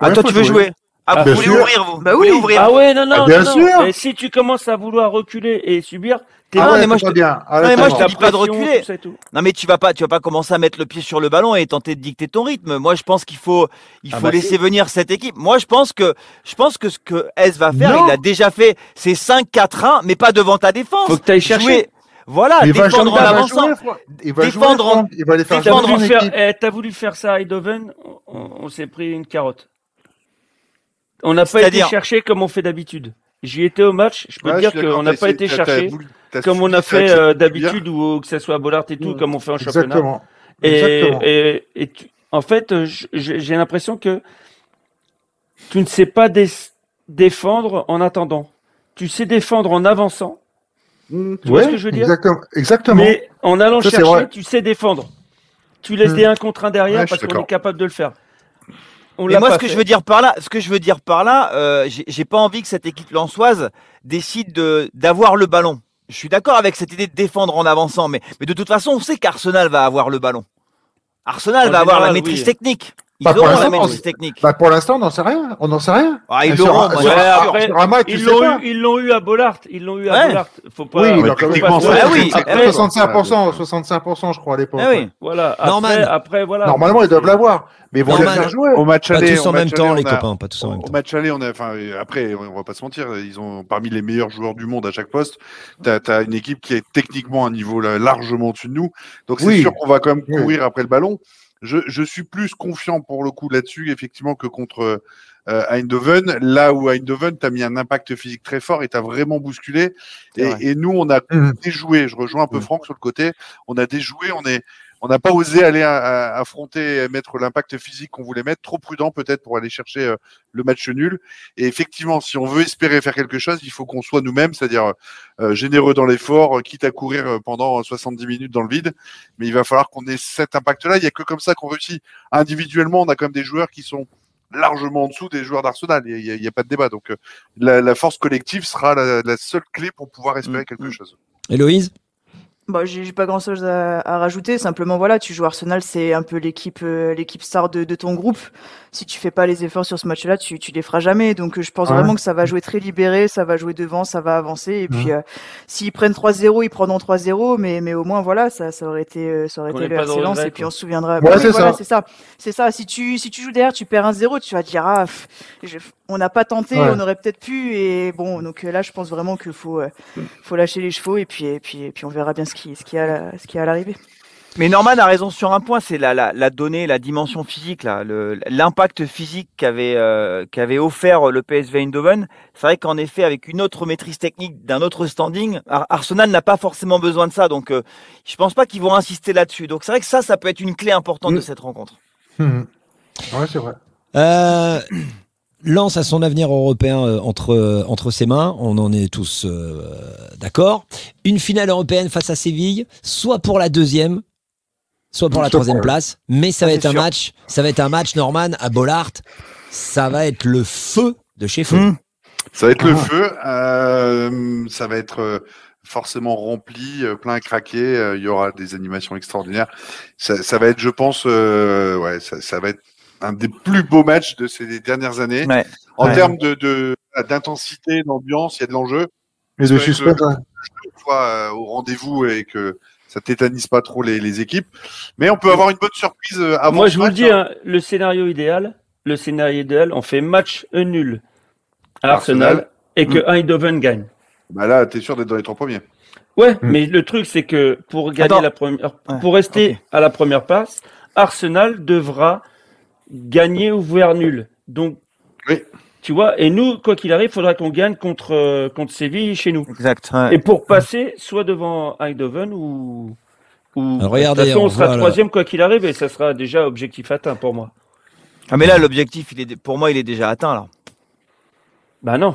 Ah, Ouais, toi, tu veux jouer. jouer Ah, Ah, vous bien voulez sûr. ouvrir, vous Bah Vous oui. ouvrir Ah ouais, non, non, Ah, bien non, non. sûr. Et si tu commences à vouloir reculer et subir, t'es Ah non, ouais, mais moi, je te- bien. Ah, Non, mais moi, je te dis pas de reculer. tout ça et tout. Non mais tu vas pas, tu vas pas commencer à mettre le pied sur le ballon et tenter de dicter ton rythme. Moi je pense qu'il faut, il Ah faut bah laisser si. venir cette équipe. Moi je pense que, je pense que ce que S va faire, Non. il a déjà fait, c'est 5-4-1, mais pas devant ta défense. Faut que t'ailles chercher. Jouer- Voilà, il va défendre en avançant. Il va Défendre jouer, en-. Il va les faire eh, t'as voulu faire ça à Eindhoven, on, on s'est pris une carotte. On n'a pas été C'est-à-dire cherché comme on fait d'habitude. J'y étais au match, je peux Ouais, te dire qu'on n'a pas été t'as comme on a fait euh, d'habitude ou que ce soit à Bollard et tout, Mm. comme on fait en championnat. Exactement. Et, Exactement. et, et tu- en fait, euh, j'ai l'impression que tu ne sais pas dé- défendre en attendant. Tu sais défendre en avançant. Mm, Tu vois ce que je veux dire? Exactement. Exactement. Mais en allant Ça, chercher, tu sais défendre. Tu laisses Mm. des 1 contre 1 derrière parce qu'on est capable de le faire. On l'a moi, ce que fait. je veux dire par là, ce que je veux dire par là, euh, j'ai pas envie que cette équipe lançoise décide de d'avoir le ballon. Je suis d'accord avec cette idée de défendre en avançant, mais, mais de toute façon, on sait qu'Arsenal va avoir le ballon. Arsenal En va avoir la maîtrise oui. technique. Ils Bah, pour auront la on- technique. Bah, pour l'instant, on n'en sait rien. On n'en sait rien. Ah, ils l'auront, sur Ouais, sur l'ont pas. eu, ils l'ont eu à Bollard. Ils l'ont eu à Ouais. Bollard. Faut pas. Oui, faut il a pas même Ah tromper. oui, Après, 65%, 65%, je crois, à l'époque. Ah oui. voilà. Après, Norman. après, voilà. Normalement, ils doivent l'avoir. Mais ils vont Norman. les faire jouer. Au match Pas aller, tous au en même temps, les on a- copains. Pas tous en même Au temps. match aller, on a, enfin, après, on va pas se mentir, ils ont parmi les meilleurs joueurs du monde à chaque poste. T'as as une équipe qui est techniquement à un niveau largement au-dessus de nous. Donc c'est sûr qu'on va quand même courir après le ballon. Je, je suis plus confiant pour le coup là-dessus, effectivement, que contre euh, Eindhoven. Là où Eindhoven, tu as mis un impact physique très fort et tu as vraiment bousculé. Et, vrai. et nous, on a Mhm. déjoué. Je rejoins un peu Mhm. Franck sur le côté. On a déjoué. On est on n'a pas osé aller à- à- affronter, et mettre l'impact physique qu'on voulait mettre, trop prudent peut-être pour aller chercher euh, le match nul. Et effectivement, si on veut espérer faire quelque chose, il faut qu'on soit nous-mêmes, c'est-à-dire euh, généreux dans l'effort, euh, quitte à courir pendant 70 minutes dans le vide. Mais il va falloir qu'on ait cet impact-là. Il n'y a que comme ça qu'on réussit. Individuellement, on a quand même des joueurs qui sont largement en dessous des joueurs d'Arsenal. Il n'y a, pas de débat. Donc, euh, la, la force collective sera la, la seule clé pour pouvoir espérer Mm. quelque chose. Héloïse? Bah, j'ai j'ai pas grand chose à, à rajouter. Simplement, voilà, tu joues Arsenal, c'est un peu l'équipe, euh, l'équipe star de, de ton groupe. Si tu fais pas les efforts sur ce match-là, tu, tu les feras jamais. Donc, euh, je pense Ouais. vraiment que ça va jouer très libéré, ça va jouer devant, ça va avancer. Et puis, euh, s'ils prennent 3-0, ils prendront 3-0, mais, mais au moins, voilà, ça, ça aurait été, euh, ça aurait été le Lens, et puis on se souviendra. Ouais, Bah c'est voilà, ça. c'est ça. C'est ça. Si tu, si tu joues derrière, tu perds 1-0, tu vas te dire, ah, pff, je- on n'a pas tenté, Ouais. on aurait peut-être pu. Et bon, donc euh, là, je pense vraiment qu'il faut, euh, faut lâcher les chevaux, et puis, et puis, et puis on verra bien ce qui, ce qui a, la- ce qui a à l'arrivée. Mais Norman a raison sur un point, c'est la, la, la donnée, la dimension physique, là, l'impact physique qu'avait euh, qu'avait offert le PSV Eindhoven. C'est vrai qu'en effet, avec une autre maîtrise technique, d'un autre standing, Ar- Arsenal n'a pas forcément besoin de ça. Donc, euh, je pense pas qu'ils vont insister là-dessus. Donc, c'est vrai que ça, ça peut être une clé importante Mm. de cette rencontre. Mhm. Ouais, c'est vrai. Euh, Lance à son avenir européen euh, entre, euh, entre ses mains, on en est tous euh, d'accord. Une finale européenne face à Séville, soit pour la deuxième, soit pour la troisième place, mais ça va être un sûr. match, ça va être un match Norman à Bollard, ça va être le feu de chez feu. Mm. Ça va être le Ah. feu. euh, ça va être euh, forcément rempli, plein à craquer. Il y aura des animations extraordinaires. Ça, ça va être, je pense, euh, ouais, ça, ça va être un des plus beaux matchs de ces dernières années. Ouais. En Ouais. termes de de- d'intensité, d'ambiance, il y a de l'enjeu. Et de J'espère que- suspense. hein. Soit euh, au rendez-vous et que ça tétanise pas trop les, les équipes. Mais on peut avoir une bonne surprise euh, avant Moi, ce je vous le dis, hein. hein, le scénario idéal, le scénario idéal, on fait match un nul à Arsenal, Arsenal. et que Eindhoven gagne. Bah là, t'es sûr d'être dans les trois premiers. Ouais, Mm. mais le truc, c'est que pour gagner Attends. la première, Ouais, pour rester à la première place, Arsenal devra gagner ou voir nul. Donc, Oui. tu vois, et nous, quoi qu'il arrive, il faudra qu'on gagne contre, euh, contre Séville chez nous. Exact. ouais. Et pour passer, soit devant Eindhoven ou. ou Alors, regardez, de toute façon, on on sera troisième quoi qu'il arrive et ça sera déjà objectif atteint pour moi. Ah, mais là, l'objectif, il est, pour moi, il est déjà atteint, là. Bah non.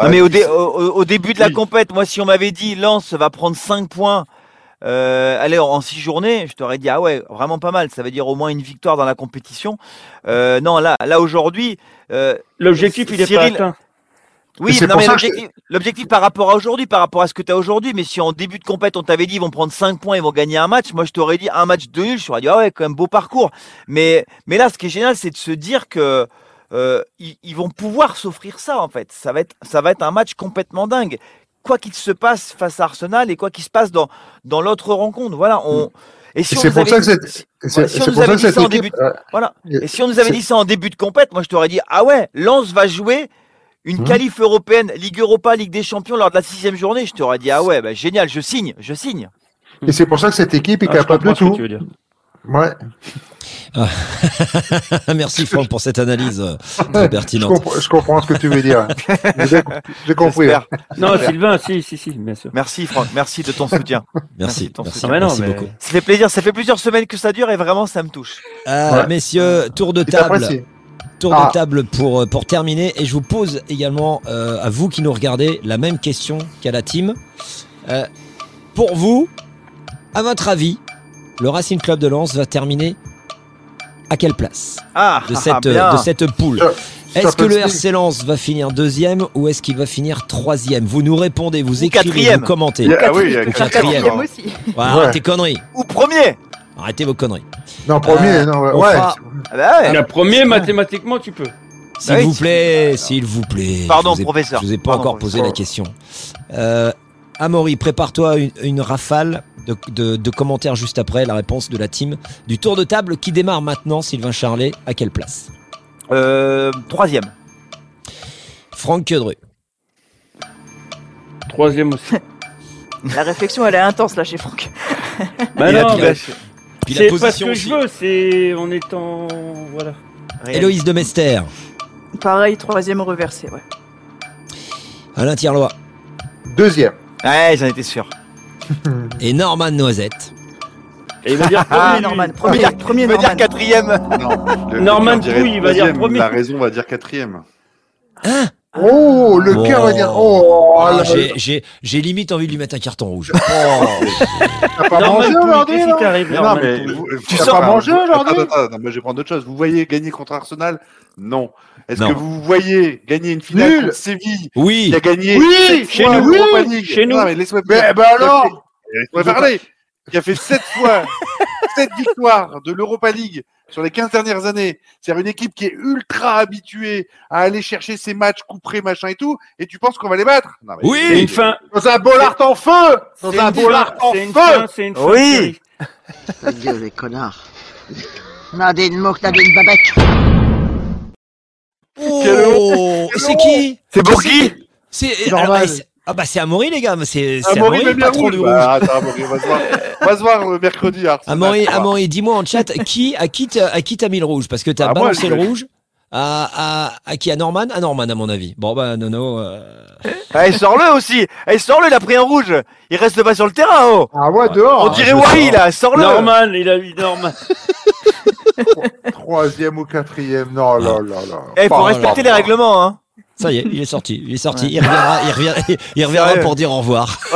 Non, Ouais, mais au, puis dé- c'est- au, au- au début de la Oui. compète, moi, si on m'avait dit Lens va prendre 5 points, euh, allez, en 6 journées, je t'aurais dit, ah ouais, vraiment pas mal. Ça veut dire au moins une victoire dans la compétition. Euh, non, là, là aujourd'hui, euh, L'objectif, il est Cyril- pas atteint. oui, non, mais l'objectif par rapport à aujourd'hui, par rapport à ce que tu as aujourd'hui, mais si en début de compète, on t'avait dit ils vont prendre 5 points, ils vont gagner un match, moi je t'aurais dit un match de nul, je t'aurais dit, ah ouais, quand même beau parcours. Mais, mais là, ce qui est génial, c'est de se dire que euh, ils, ils vont pouvoir s'offrir ça, en fait. Ça va, être, ça va être un match complètement dingue. Quoi qu'il se passe face à Arsenal et quoi qu'il se passe dans, dans l'autre rencontre. Voilà, on. Et si Et on c'est nous pour avait ça que dit- cette- voilà, ça en début de- voilà. Et- Et si on nous avait c'est- dit ça en début de compète, moi je t'aurais dit ah ouais, Lens va jouer une Mhm. qualif européenne, Ligue Europa, Ligue des Champions lors de la sixième journée. Je t'aurais dit ah ouais, bah, génial, je signe, je signe. Et c'est pour ça que cette équipe est Ah, capable de comprends ce que tout. Ouais. Merci Franck pour cette analyse euh, Je, pertinente. comprends, je comprends ce que tu veux dire. J'ai compris. Non, Sylvain, si, si, si, bien sûr. Merci Franck, merci de ton soutien. Merci, ton merci, soutien. Ah, mais non, merci mais- beaucoup. Ça fait plaisir, ça fait plusieurs semaines que ça dure et vraiment ça me touche. Euh, Ouais. Messieurs, tour de table. Tour Ah. de table pour, euh, pour terminer. Et je vous pose également euh, à vous qui nous regardez la même question qu'à la team. Euh, pour vous, à votre avis, le Racing Club de Lens va terminer à quelle place Ah, de ah, cette, de cette poule Cha- Est-ce que le. RC Lens va finir deuxième ou est-ce qu'il va finir troisième? Vous nous répondez, vous Ou écrivez, quatrième. vous commentez. Ah oui, a Ou quatrième. quatrième. Quatrième aussi. Voilà, Ouais. Arrêtez conneries. Ou premier. Arrêtez vos conneries. Non, premier, Euh, non, ouais. fera- Ah bah ouais. La première, mathématiquement, tu peux. S'il Bah oui, vous plaît, s'il vous plaît. Pardon, je vous ai, professeur. Je vous ai pas Pardon, encore posé la question. Euh, Amaury, prépare-toi une, une rafale de, de- de commentaires juste après la réponse de la team du tour de table qui démarre maintenant. Sylvain Charlet, à quelle place Euh, troisième. Franck Quedru. Troisième aussi. La réflexion, elle est intense là chez Franck. Bah Et la non, mais Puis c'est pas ce que je veux, c'est en voilà. Réel. Héloïse de Mester. Pareil, troisième reversé, ouais. Alain Tirlois. Deuxième. Ouais, j'en étais sûr. Et Norman Noisette. Et il va dire Ah, premier. Norman, Il premier, veut premier dire Norman. quatrième. Non, le- le Norman Pouille, il va dire premier. La raison va dire quatrième. Hein? Oh, le cœur va dire. Oh, là, j'ai- j'ai j'ai limite envie de lui mettre un carton rouge. Oh. t'as pas mangé aujourd'hui Mais non, mais Tu sors pas manger vous- aujourd'hui attends, attends, attends, moi, je vais prendre autre chose. Vous voyez gagner contre Arsenal Non. Est-ce Non. que vous voyez gagner une finale Nul. contre Séville Oui. qui a gagné Oui, chez fois nous, oui, chez nous. Non, mais laisse-moi Mais bah alors Laisse-moi parler. Qui a fait sept fois, sept victoires de l'Europa League sur les 15 dernières années. C'est-à-dire une équipe qui est ultra habituée à aller chercher ses matchs couperés, machin et tout. Et tu penses qu'on va les battre? Non, mais- Oui. C'est une fin. Dans un bollard en feu Dans un bollard en feu fin. C'est une fin. Oui. gueule, les connards. Nadine Mouk, Nadine Babek. Oh, c'est qui? C'est pour qui C'est Normal. Ah bah c'est Amaury les gars, c'est c'est Amaury Amaury le bien patron rouge. du rouge. Bah, attends, Amaury, on va se voir, on va se voir mercredi. Arsenal, Amaury. Amaury, dis-moi en chat qui à qui t'as à qui t'as mis le rouge? Parce que t'as Ah, balancé le rouge à, à, à qui? À Norman? À Norman à mon avis. Bon bah Nono. euh, Allez, sors-le aussi Allez, sors-le, il a pris un rouge Il reste pas sur le terrain, oh Ah ouais, dehors On dirait je Wari, là, sors-le Norman, il a mis Norman. Troisième ou quatrième, non, là, là, là. Eh, faut Oh respecter là. les règlements, hein Ça y est, il est sorti, il est sorti. Il reviendra, il reviendra, il reviendra Sérieux pour dire au revoir.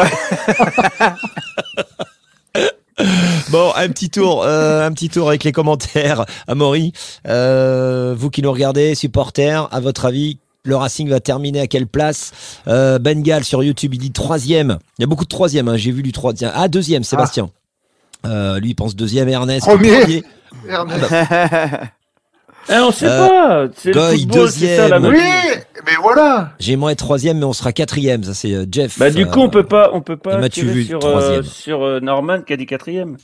Bon, un petit tour, euh, un petit tour avec les commentaires. Amaury, euh, vous qui nous regardez, supporters, à votre avis, le Racing va terminer à quelle place? Euh, Bengal sur YouTube, il dit troisième. Il y a beaucoup de troisième. Hein, J'ai vu du troisième. Ah, deuxième, Sébastien. Euh, lui, il pense deuxième. Ernest, Premier. Ernest. Eh, on sait Euh, pas. C'est le Goy, football, c'est ça la deuxième. Oui, mais voilà J'aimerais être troisième, mais on sera quatrième. Ça, c'est euh, Jeff. Bah du coup, on euh, peut pas, on peut pas Mathieu tirer Vull, sur troisième. euh, sur euh, Norman qui a dit quatrième.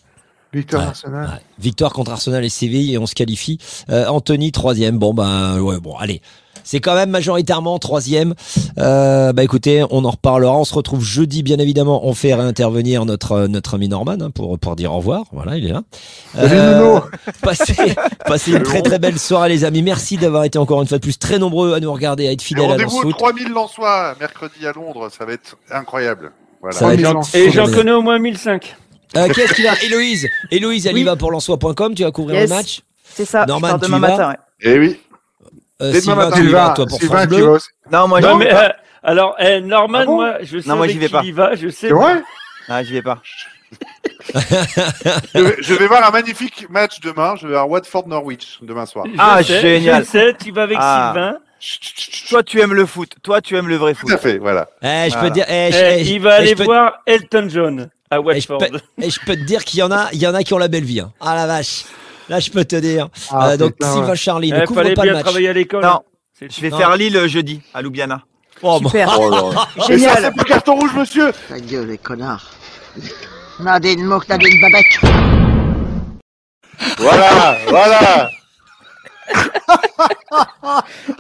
Victor Ouais. Arsenal. Ouais. Victoire contre Arsenal et Séville et on se qualifie. Euh, Anthony troisième. Bon bah ouais bon allez. C'est quand même majoritairement troisième. Euh, bah écoutez, on en reparlera. On se retrouve jeudi, bien évidemment. On fait réintervenir notre euh, notre ami Norman hein, pour pour dire au revoir. Voilà, il est là. Salut, Nono. passez, passez une très très belle soirée, les amis. Merci d'avoir été encore une fois de plus très nombreux à nous regarder, à être fidèles à aux Foot. 3000 Lensois mercedi à Londres. Ça va être incroyable. Voilà. Ça va Et être j'en- Et connais au moins 1005. Euh, Qu'est-ce qui va Héloïse, Héloïse, elle y va pour lançois.com. Tu vas couvrir Yes. le match? C'est ça, Norman, je pars demain matin. ouais. Eh oui. Euh, Sylvain, matin. tu y vas, toi pour Sylvain, France tu Bleu. vas. Non, moi, Non, j'y mais, vais pas. euh, alors, eh, Norman, Ah bon moi, je sais Non, moi, j'y vais qu'il pas. y va, je sais. C'est vrai Ah, j'y vais pas. Je vais, je vais voir un magnifique match demain. Je vais voir Watford-Norwich demain soir. Je Ah, sais, génial. Je sais, tu vas avec Ah. Sylvain. Toi, tu aimes le foot. Toi, tu aimes le vrai foot. Tout à fait, voilà. Eh, je Voilà. peux te dire, eh, je- Eh, eh, il va eh, aller peux- voir Elton John à Et je, Watford. peux, et je peux te dire qu'il y en a, il y en a qui ont la belle vie. hein. Ah la vache. Là, je peux te dire. Ah, Euh, donc, Sylvain ouais. Charlie, ne Il couvre pas bien le match. travailler à l'école. Non. Je vais Non. faire Lille jeudi à Ljubljana. Oh, bon. Super. Et ça, Génial. c'est pas carton rouge, monsieur Ta gueule, les connards. Nadine Mouk, Nadine Babek. Voilà, voilà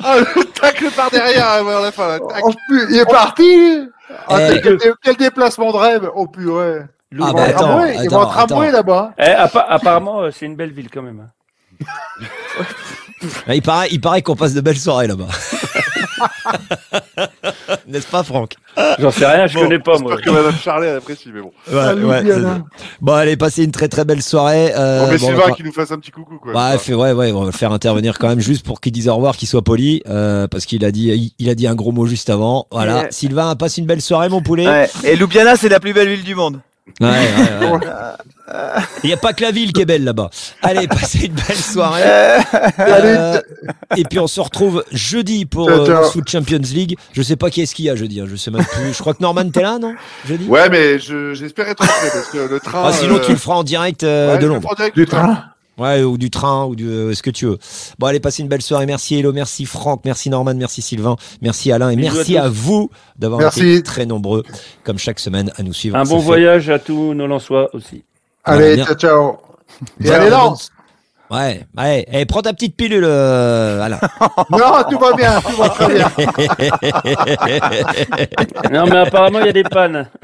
Ah, le tacle par derrière avant la fin. là. Tac. Oh, pu- il est parti Ah, Eh. quel, quel- quel déplacement de rêve Oh purée Ah, Ils vont bah, en attends, tramway, Ils vont en attends, tramway attends. là-bas Eh, appa- apparemment, euh, c'est une belle ville quand même. hein. Il paraît, il paraît qu'on passe de belles soirées là-bas. N'est-ce pas, Franck? J'en sais rien, je Bon, connais pas moi. J'espère que Madame Charlet apprécie, mais bon. Ouais, Ah, ouais, Ljubljana. c'est- Bon, allez, passez une très très belle soirée. Euh, Bon, mais bon, Sylvain on va- qui nous fasse un petit coucou, quoi. Ouais, fait, ouais, ouais, on va le faire intervenir quand même juste pour qu'il dise au revoir, qu'il soit poli, euh, parce qu'il a dit, il, il a dit un gros mot juste avant. Voilà. Ouais. Sylvain, passe une belle soirée, mon poulet. Ouais. Et Ljubljana, c'est la plus belle ville du monde. Ouais, ouais, ouais. Il n'y a pas que la ville qui est belle là-bas. Allez, passez une belle soirée. Euh, et puis on se retrouve jeudi pour euh, le Foot Champions League. Je sais pas qui est-ce qu'il y a jeudi. hein, Je sais même plus. Je crois que Norman t'es là, non Jeudi? Ouais, mais je- j'espère être rentré parce que le train. Ah, sinon euh, tu le feras en direct euh, ouais, de je Londres. ferai en direct Du train? Ouais, ou du train, ou du, euh, ce que tu veux. Bon, allez, passez une belle soirée. Merci Hello, merci Franck, merci Norman, merci Sylvain, merci Alain et Bisous merci à vous d'avoir été très nombreux, comme chaque semaine, à nous suivre. Un Ça bon fait- voyage à tous nos Lensois aussi. Allez, ciao, ciao Et allez, lance Ouais, ouais. Et prends ta petite pilule, euh, Alain. Non, tout va bien, tout va très bien Non mais apparemment il y a des pannes.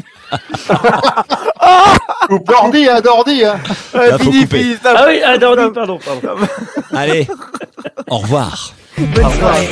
Ou Dordi, hein, Dordi hein. Là, faut fini. Ah oui, ah Dordi, pardon, pardon. Allez, au revoir. Bonne soirée.